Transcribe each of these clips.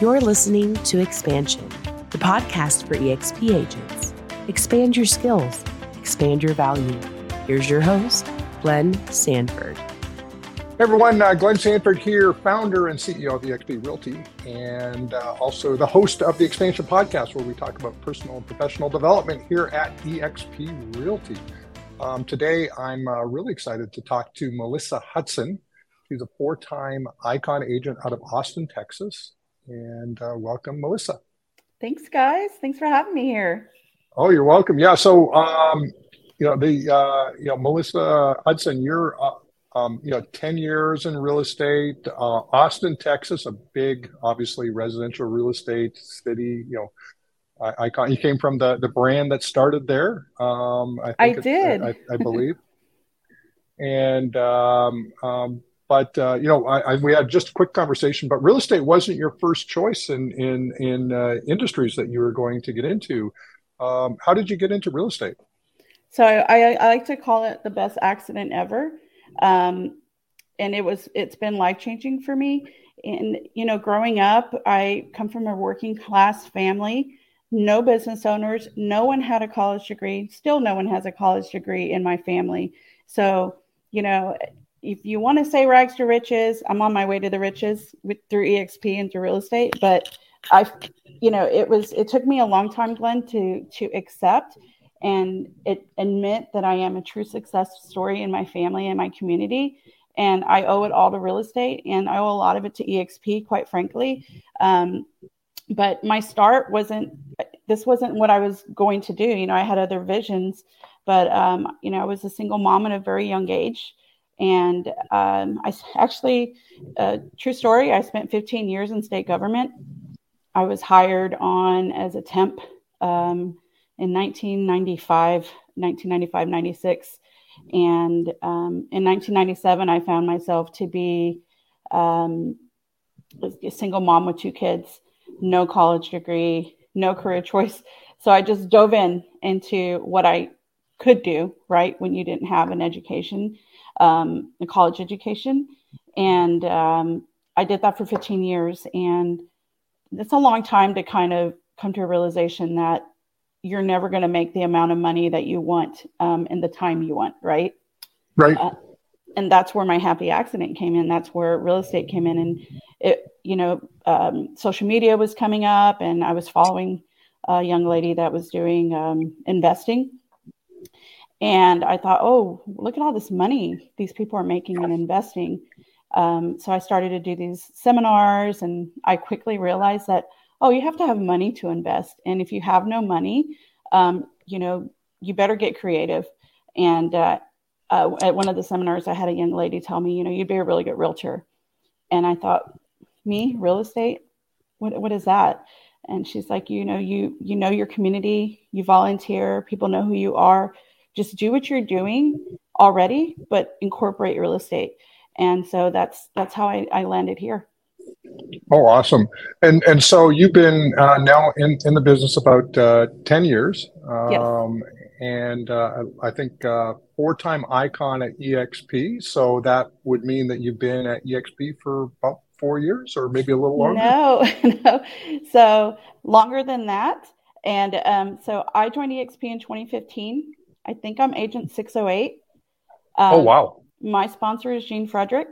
You're listening to Expansion, the podcast for EXP agents. Expand your skills, expand your value. Here's your host, Glenn Sanford. Hey everyone, uh, Glenn Sanford here, founder and CEO of EXP Realty, and uh, also the host of the Expansion Podcast, where we talk about personal and professional development here at EXP Realty. Um, today, I'm uh, really excited to talk to Melissa Hudson. She's a four time icon agent out of Austin, Texas and uh, welcome, Melissa. Thanks, guys. Thanks for having me here. Oh, you're welcome. Yeah. So, um, you know, the uh, you know Melissa Hudson, you're uh, um, you know 10 years in real estate, uh, Austin, Texas, a big, obviously residential real estate city. You know. I, I you came from the, the brand that started there. Um, I, I did, I, I, believe. and um, um, but uh, you know, I, I, we had just a quick conversation. But real estate wasn't your first choice in in in uh, industries that you were going to get into. Um, how did you get into real estate? So I, I like to call it the best accident ever, um, and it was it's been life changing for me. And you know, growing up, I come from a working class family. No business owners. No one had a college degree. Still, no one has a college degree in my family. So you know if you want to say rags to riches, I'm on my way to the riches with, through EXP and through real estate. But I, you know, it was it took me a long time, Glenn, to to accept and it admit that I am a true success story in my family and my community. And I owe it all to real estate, and I owe a lot of it to EXP, quite frankly. Um, but my start wasn't this wasn't what I was going to do. You know, I had other visions, but um, you know, I was a single mom at a very young age. And um, I actually, uh, true story, I spent 15 years in state government. I was hired on as a temp um, in 1995, 1995, 96. And um, in 1997, I found myself to be um, a single mom with two kids, no college degree, no career choice. So I just dove in into what I could do, right, when you didn't have an education um, a college education. And um, I did that for 15 years. And it's a long time to kind of come to a realization that you're never going to make the amount of money that you want um, in the time you want, right? Right. Uh, and that's where my happy accident came in. That's where real estate came in. And it, you know, um, social media was coming up, and I was following a young lady that was doing um, investing and I thought, oh, look at all this money these people are making and investing. Um, so I started to do these seminars, and I quickly realized that, oh, you have to have money to invest. And if you have no money, um, you know, you better get creative. And uh, uh, at one of the seminars, I had a young lady tell me, you know, you'd be a really good realtor. And I thought, me, real estate? What, what is that? And she's like, you know, you you know your community, you volunteer, people know who you are just do what you're doing already, but incorporate real estate. And so that's that's how I, I landed here. Oh, awesome! And and so you've been uh, now in, in the business about uh, ten years, um, yes. and uh, I think uh, four time icon at EXP. So that would mean that you've been at EXP for about four years, or maybe a little longer. No, no. So longer than that. And um, so I joined EXP in 2015. I think I'm agent 608. Um, oh, wow. My sponsor is Gene Frederick.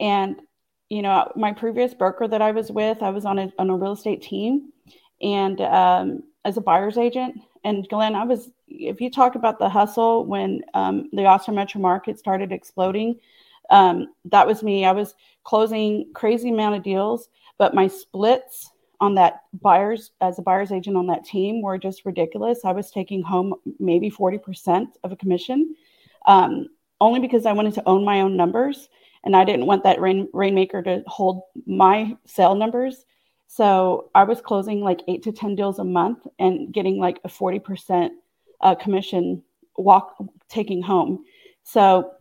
And, you know, my previous broker that I was with, I was on a, on a real estate team and um, as a buyer's agent. And Glenn, I was, if you talk about the hustle when um, the Austin metro market started exploding, um, that was me. I was closing crazy amount of deals, but my splits on that buyers as a buyer's agent on that team were just ridiculous. I was taking home maybe 40% of a commission um, only because I wanted to own my own numbers and I didn't want that rain, rainmaker to hold my sale numbers. So I was closing like eight to 10 deals a month and getting like a 40% uh, commission walk taking home. So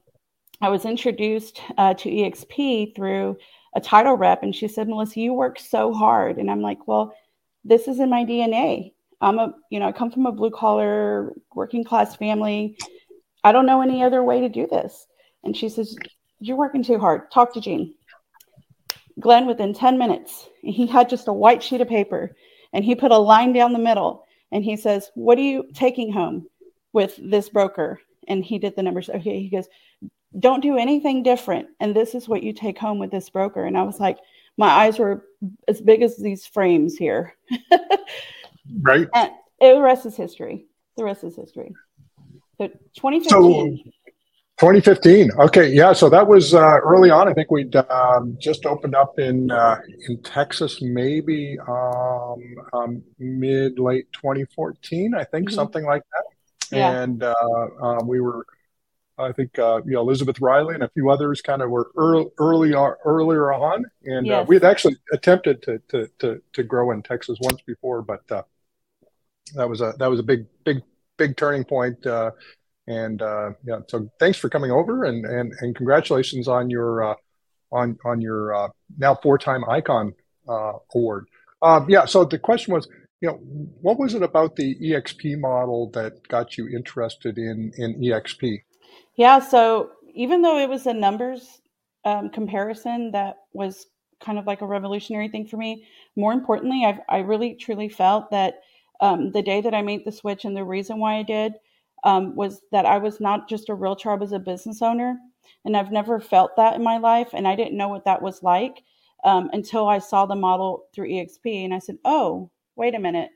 I was introduced uh, to EXP through a title rep and she said, Melissa, you work so hard. And I'm like, well, this is in my DNA. I'm a, you know, I come from a blue collar working class family. I don't know any other way to do this. And she says, You're working too hard. Talk to Gene. Glenn, within 10 minutes, he had just a white sheet of paper and he put a line down the middle and he says, What are you taking home with this broker? And he did the numbers. Okay. He goes, Don't do anything different. And this is what you take home with this broker. And I was like, My eyes were as big as these frames here. right. And the rest is history. The rest is history. So 2015. So, 2015. Okay, yeah. So that was uh, early on. I think we'd um, just opened up in uh, in Texas, maybe um, um, mid late 2014. I think mm-hmm. something like that. Yeah. And uh, um, we were, I think, uh, you know, Elizabeth Riley and a few others kind of were early, early earlier on, and uh, we had actually attempted to, to to to grow in Texas once before, but uh, that was a that was a big big big turning point. point and uh, yeah, so thanks for coming over and and, and congratulations on your uh, on on your uh, now four time icon uh, award. Um, yeah. So the question was, you know, what was it about the EXP model that got you interested in in EXP? Yeah. So even though it was a numbers um, comparison that was kind of like a revolutionary thing for me, more importantly, i I really truly felt that um, the day that I made the switch and the reason why I did um, was that I was not just a realtor, I was a business owner. And I've never felt that in my life. And I didn't know what that was like um, until I saw the model through EXP. And I said, oh, wait a minute.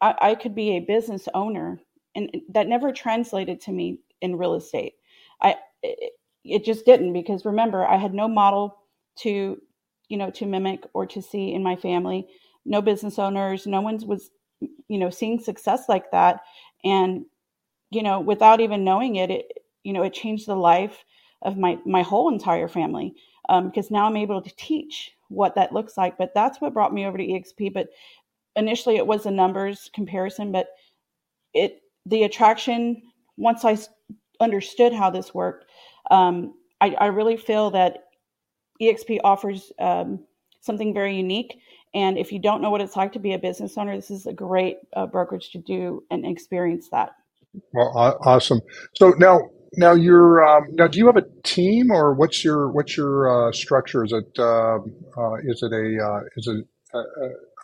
I, I could be a business owner. And that never translated to me in real estate. I it, it just didn't because remember I had no model to you know to mimic or to see in my family no business owners no one was you know seeing success like that and you know, without even knowing it, it you know, it changed the life of my my whole entire family um, because now I'm able to teach what that looks like. But that's what brought me over to EXP. But initially, it was a numbers comparison, but it the attraction once I understood how this worked, um, I, I, really feel that EXP offers um, something very unique. And if you don't know what it's like to be a business owner, this is a great uh, brokerage to do and experience that. Well, awesome. So now, now you're um, now. Do you have a team, or what's your what's your uh, structure? Is it uh, uh, is it a uh, is it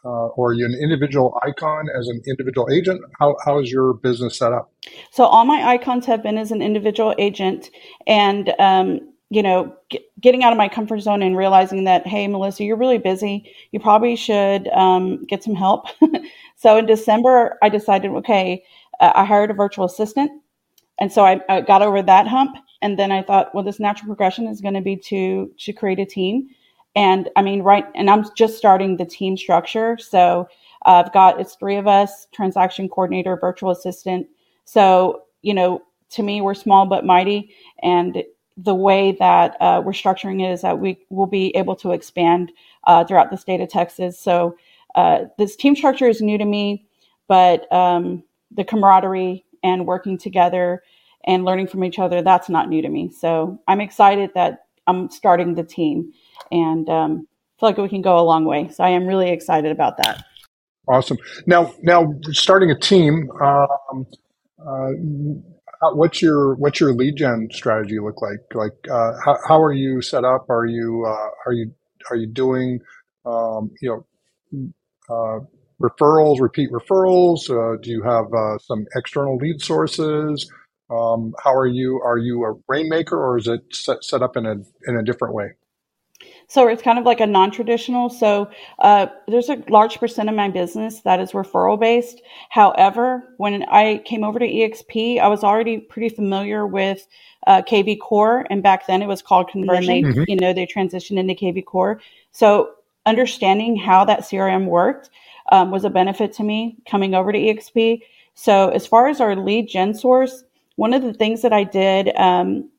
uh, or are you an individual icon as an individual agent? How how is your business set up? So all my icons have been as an individual agent, and um, you know, g- getting out of my comfort zone and realizing that, hey, Melissa, you're really busy. You probably should um, get some help. so in December, I decided, okay, uh, I hired a virtual assistant. And so I, I, got over that hump. And then I thought, well, this natural progression is going to be to, to create a team. And I mean, right. And I'm just starting the team structure. So uh, I've got, it's three of us, transaction coordinator, virtual assistant. So, you know, to me, we're small but mighty. And the way that uh, we're structuring it is that we will be able to expand uh, throughout the state of Texas. So uh, this team structure is new to me, but um, the camaraderie and working together and learning from each other that's not new to me so i'm excited that i'm starting the team. And um, feel like we can go a long way. So i am really excited about that. Awesome. Now now starting a team um, uh, what's your what's your lead gen strategy look like? Like uh, how, how are you set up? Are you uh, are you are you doing um, you know uh, referrals, repeat referrals? Uh, do you have uh, some external lead sources? Um, how are you? Are you a rainmaker, or is it set, set up in a in a different way? So it's kind of like a non-traditional. So uh, there's a large percent of my business that is referral based. However, when I came over to EXP, I was already pretty familiar with uh, kvCORE, and back then it was called Kunversion. They, mm-hmm. you know, they transitioned into kvCORE. So understanding how that CRM worked um, was a benefit to me coming over to EXP. So, as far as our lead gen source, one of the things that I did um,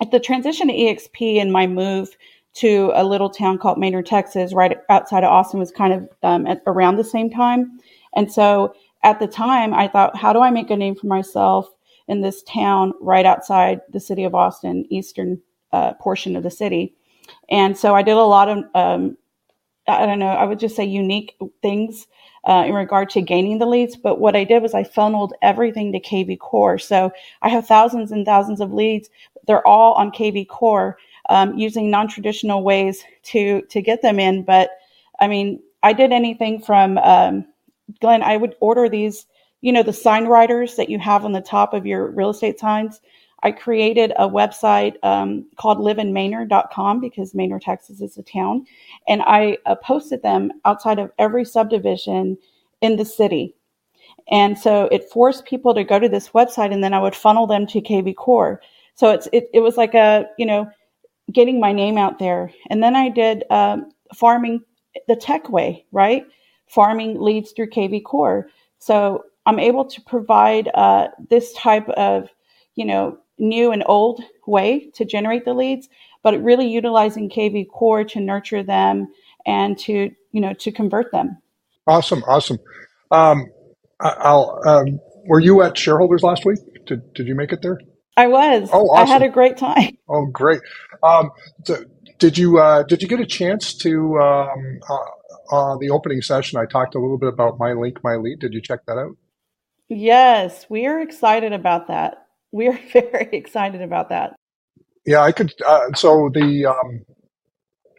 at the transition to EXP and my move to a little town called Manor, Texas, right outside of Austin, was kind of um, at around the same time. And so, at the time, I thought, how do I make a name for myself in this town right outside the city of Austin, eastern uh, portion of the city? And so, I did a lot of um, I don't know, I would just say unique things uh, in regard to gaining the leads. But what I did was I funneled everything to kvCORE. So I have thousands and thousands of leads. They're all on kvCORE. um, using non-traditional ways to to get them in. But I mean, I did anything from um, Glenn. I would order these, you know, the sign writers that you have on the top of your real estate signs. I created a website um, called liveinmanor.com because Manor, Texas is a town. And I uh, posted them outside of every subdivision in the city. And so it forced people to go to this website and then I would funnel them to kvCORE. So it's, it, it was like a, you know, getting my name out there. And then I did um, farming the tech way, right? Farming leads through kvCORE. So I'm able to provide uh, this type of, you know, new and old way to generate the leads, but really utilizing kvCORE to nurture them and to, you know, to convert them. Awesome, awesome. Um, I'll. Um, were you at shareholders last week? Did Did you make it there? I was. Oh, awesome. I had a great time. Oh, great. Um, so did you uh, Did you get a chance to um, uh, uh, the opening session? I talked a little bit about my link, my lead. Did you check that out? Yes, we are excited about that. We are very excited about that. Yeah, I could. Uh, so the um,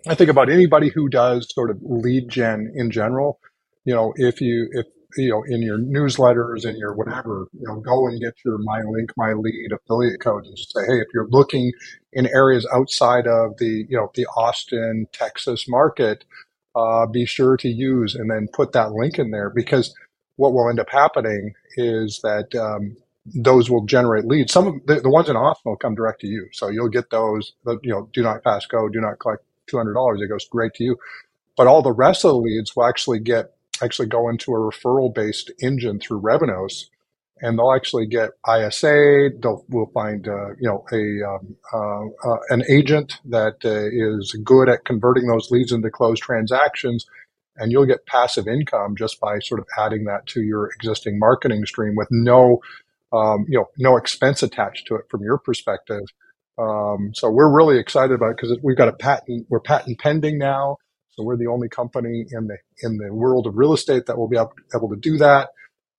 I think about anybody who does sort of lead gen in general. You know, if you if you know, in your newsletters and your whatever, you know, go and get your my link, my lead affiliate code and say, hey, if you're looking in areas outside of the, you know, the Austin, Texas market, uh, be sure to use and then put that link in there because what will end up happening is that um, those will generate leads. Some of the, the ones in Austin will come direct to you, so you'll get those. You know, do not pass go, do not collect two hundred dollars. It goes straight to you. But all the rest of the leads will actually get actually go into a referral based engine through Revenos, and they'll actually get ISA. They'll we'll find uh, you know a um, uh, uh, an agent that uh, is good at converting those leads into closed transactions, and you'll get passive income just by sort of adding that to your existing marketing stream with no um, you know no expense attached to it from your perspective. Um, so we're really excited about it because we've got a patent. We're patent pending now. So we're the only company in the in the world of real estate that will be able, to do that,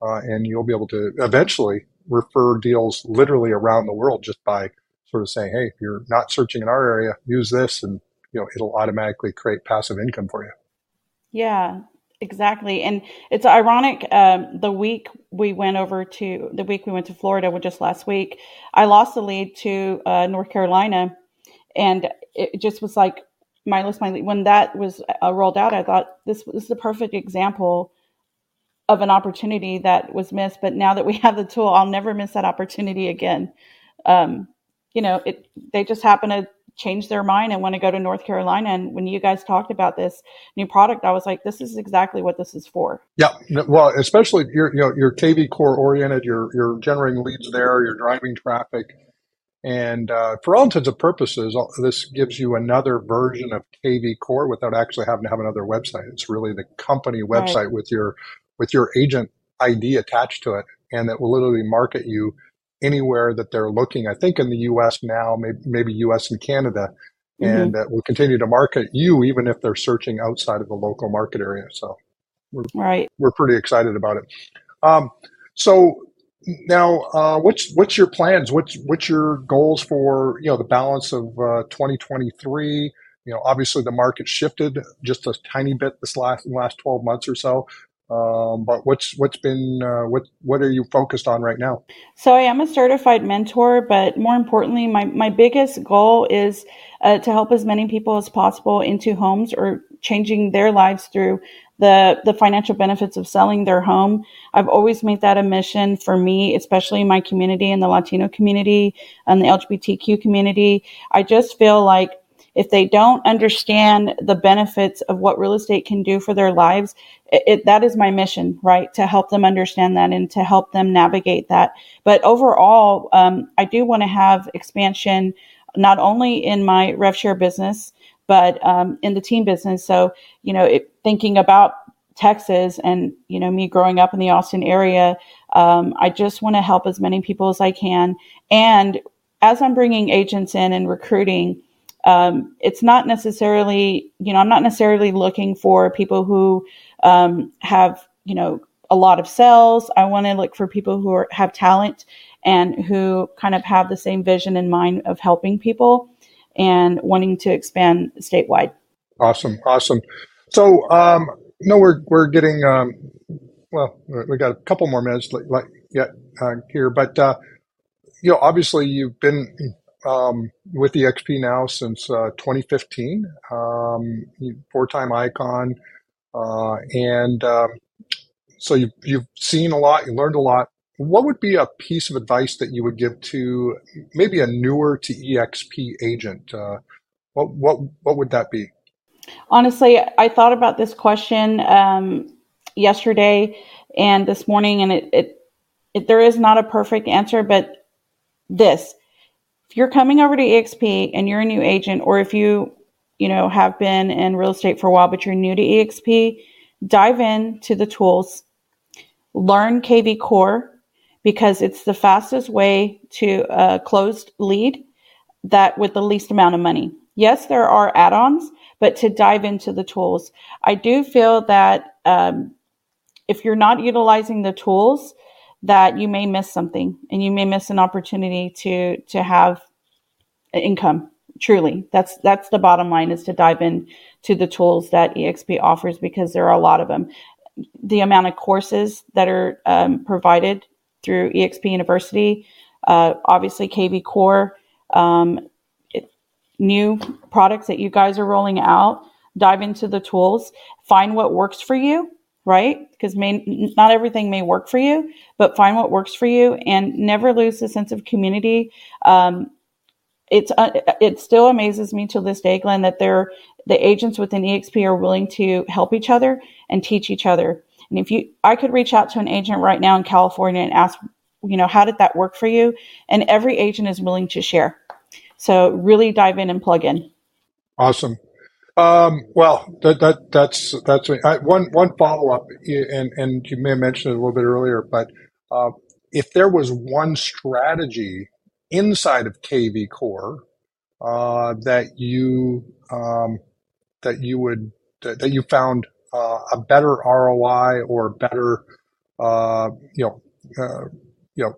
uh, and you'll be able to eventually refer deals literally around the world just by sort of saying, "Hey, if you're not searching in our area, use this," and you know it'll automatically create passive income for you. Yeah, exactly. And it's ironic. Um, the week we went over to the week we went to Florida, which just last week, I lost the lead to uh, North Carolina, and it just was like my list my lead. when that was uh, rolled out i thought this, this is a perfect example of an opportunity that was missed but now that we have the tool i'll never miss that opportunity again um, you know it they just happen to change their mind and want to go to north carolina. And when you guys talked about this new product i was like this is exactly what this is for. Yeah. Well especially you're you know you're kvCORE oriented you're you're generating leads there you're driving traffic. And uh, for all intents and purposes, this gives you another version of kvCORE without actually having to have another website. It's really the company website right. with your with your agent ID attached to it, and that will literally market you anywhere that they're looking. I think in the U.S. now, maybe, maybe U.S. and Canada, mm-hmm. and uh, will continue to market you even if they're searching outside of the local market area. So, we're, right, we're pretty excited about it. Um, so now, uh, what's what's your plans? What's what's your goals for you know the balance of uh, 2023? You know, obviously the market shifted just a tiny bit this last last 12 months or so. Um, but what's what's been uh, what what are you focused on right now? So I am a certified mentor, but more importantly, my my biggest goal is uh, to help as many people as possible into homes or changing their lives through the the financial benefits of selling their home. I've always made that a mission for me, especially in my community and the Latino community and the LGBTQ community. I just feel like if they don't understand the benefits of what real estate can do for their lives, it, that is my mission, right? To help them understand that and to help them navigate that. But overall, um, I do want to have expansion not only in my RevShare business, but um, in the team business. So, you know, it, thinking about Texas and, you know, me growing up in the Austin area, um, I just want to help as many people as I can. And as I'm bringing agents in and recruiting, um, it's not necessarily, you know, I'm not necessarily looking for people who um, have, you know, a lot of sales. I want to look for people who are, have talent and who kind of have the same vision in mind of helping people and wanting to expand statewide. Awesome, awesome. So, um, no, we're we're getting um, well. We got a couple more minutes like yet uh, here, but uh, you know, obviously, you've been um, with XP now since uh, 2015, um, four-time icon, and um, so you've you've seen a lot, you learned a lot. What would be a piece of advice that you would give to maybe a newer to EXP agent? Uh, what what what would that be? Honestly, I thought about this question um, yesterday and this morning, and it, it, it, there is not a perfect answer, but this: if you're coming over to EXP and you're a new agent, or if you you know have been in real estate for a while but you're new to EXP, dive in to the tools, learn kvCORE because it's the fastest way to a closed lead that with the least amount of money. Yes, there are add-ons, but to dive into the tools. I do feel that um, if you're not utilizing the tools, that you may miss something and you may miss an opportunity to to have income truly that's that's the bottom line is to dive in to the tools that exp offers because there are a lot of them the amount of courses that are um, provided through exp university uh, obviously kvCORE um, new products that you guys are rolling out, dive into the tools, find what works for you, right? Because not everything may work for you, but find what works for you and never lose the sense of community. Um, it's uh, it still amazes me to this day, Glenn, that they're the agents within EXP are willing to help each other and teach each other. And if you, I could reach out to an agent right now in California and ask, you know, how did that work for you? And every agent is willing to share. So really dive in and plug in. Awesome. Um, well, that, that that's that's I, one one follow up, and and you may have mentioned it a little bit earlier, but uh, if there was one strategy inside of kvCORE uh, that you um, that you would that you found uh, a better ROI or better uh, you know uh, you know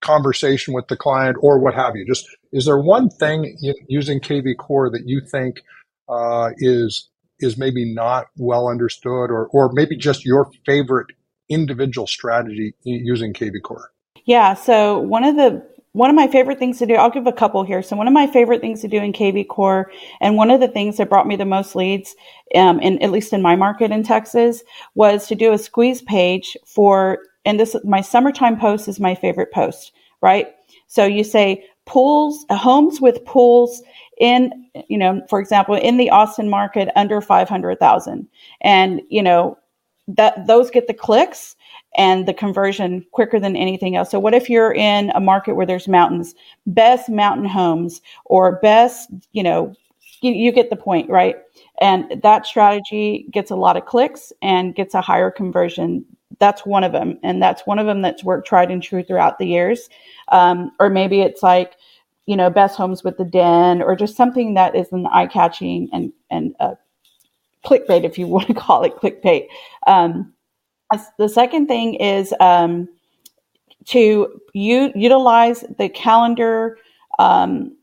conversation with the client or what have you, just is there one thing using kvCORE that you think uh, is is maybe not well understood, or or maybe just your favorite individual strategy using kvCORE? Yeah. So one of the one of my favorite things to do, I'll give a couple here. So one of my favorite things to do in kvCORE, and one of the things that brought me the most leads, um, in at least in my market in Texas, was to do a squeeze page for, and this my summertime post is my favorite post, right? So you say pools, homes with pools in, you know, for example, in the Austin market under 500,000. And, you know, that those get the clicks and the conversion quicker than anything else. So what if you're in a market where there's mountains, best mountain homes or best, you know, you, you get the point, right? And that strategy gets a lot of clicks and gets a higher conversion that's one of them and that's one of them that's worked tried and true throughout the years um, or maybe it's like you know best homes with the den or just something that is an eye-catching and and uh, clickbait if you want to call it clickbait um, the second thing is um, to u- utilize the calendar um,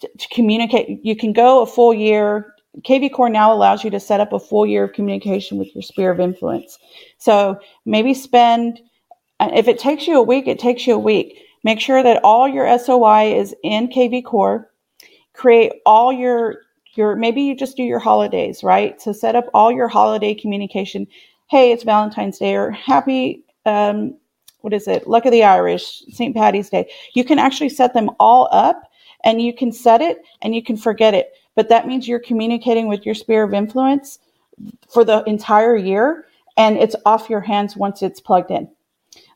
to, to communicate you can go a full year kvCORE now allows you to set up a full year of communication with your sphere of influence. So maybe spend, if it takes you a week, it takes you a week. Make sure that all your SOI is in kvCORE. Create all your, your, maybe you just do your holidays, right? So set up all your holiday communication. Hey, it's Valentine's Day or happy, um, what is it? Luck of the Irish, St. Patty's Day. You can actually set them all up and you can set it and you can forget it but that means you're communicating with your sphere of influence for the entire year and it's off your hands once it's plugged in.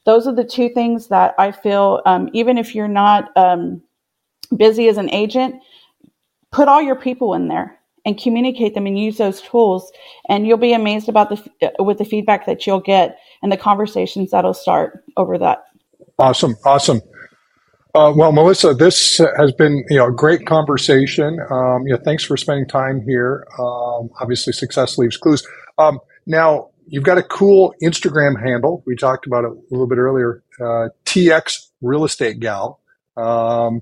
Those are the two things that I feel, um, even if you're not um, busy as an agent, put all your people in there and communicate them and use those tools and you'll be amazed about the uh, with the feedback that you'll get and the conversations that'll start over that awesome awesome uh, well, Melissa, this has been you know a great conversation. Um, you know, thanks for spending time here. Um, obviously, success leaves clues. Um, now, you've got a cool Instagram handle. We talked about it a little bit earlier. Uh, TX Real Estate Gal. Um,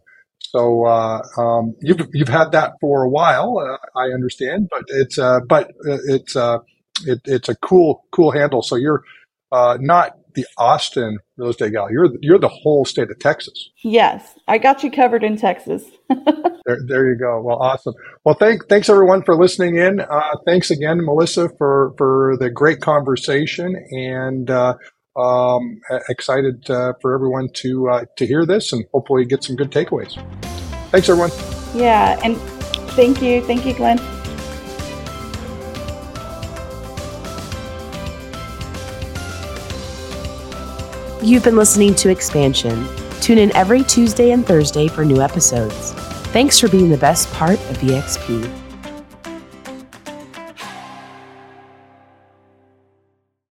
So uh, um, you've you've had that for a while, uh, I understand, but it's uh, but uh, it's uh, it, it's a cool cool handle. So you're uh, not the Austin real estate gal. You're you're the whole state of Texas. Yes, I got you covered in Texas. there, there you go. Well, awesome. Well, thank thanks everyone for listening in. Uh, thanks again, Melissa, for for the great conversation, and uh, um, excited uh, for everyone to uh, to hear this and hopefully get some good takeaways. Thanks, everyone. Yeah, and thank you, thank you, Glenn. You've been listening to Expansion. Tune in every Tuesday and Thursday for new episodes. Thanks for being the best part of EXP.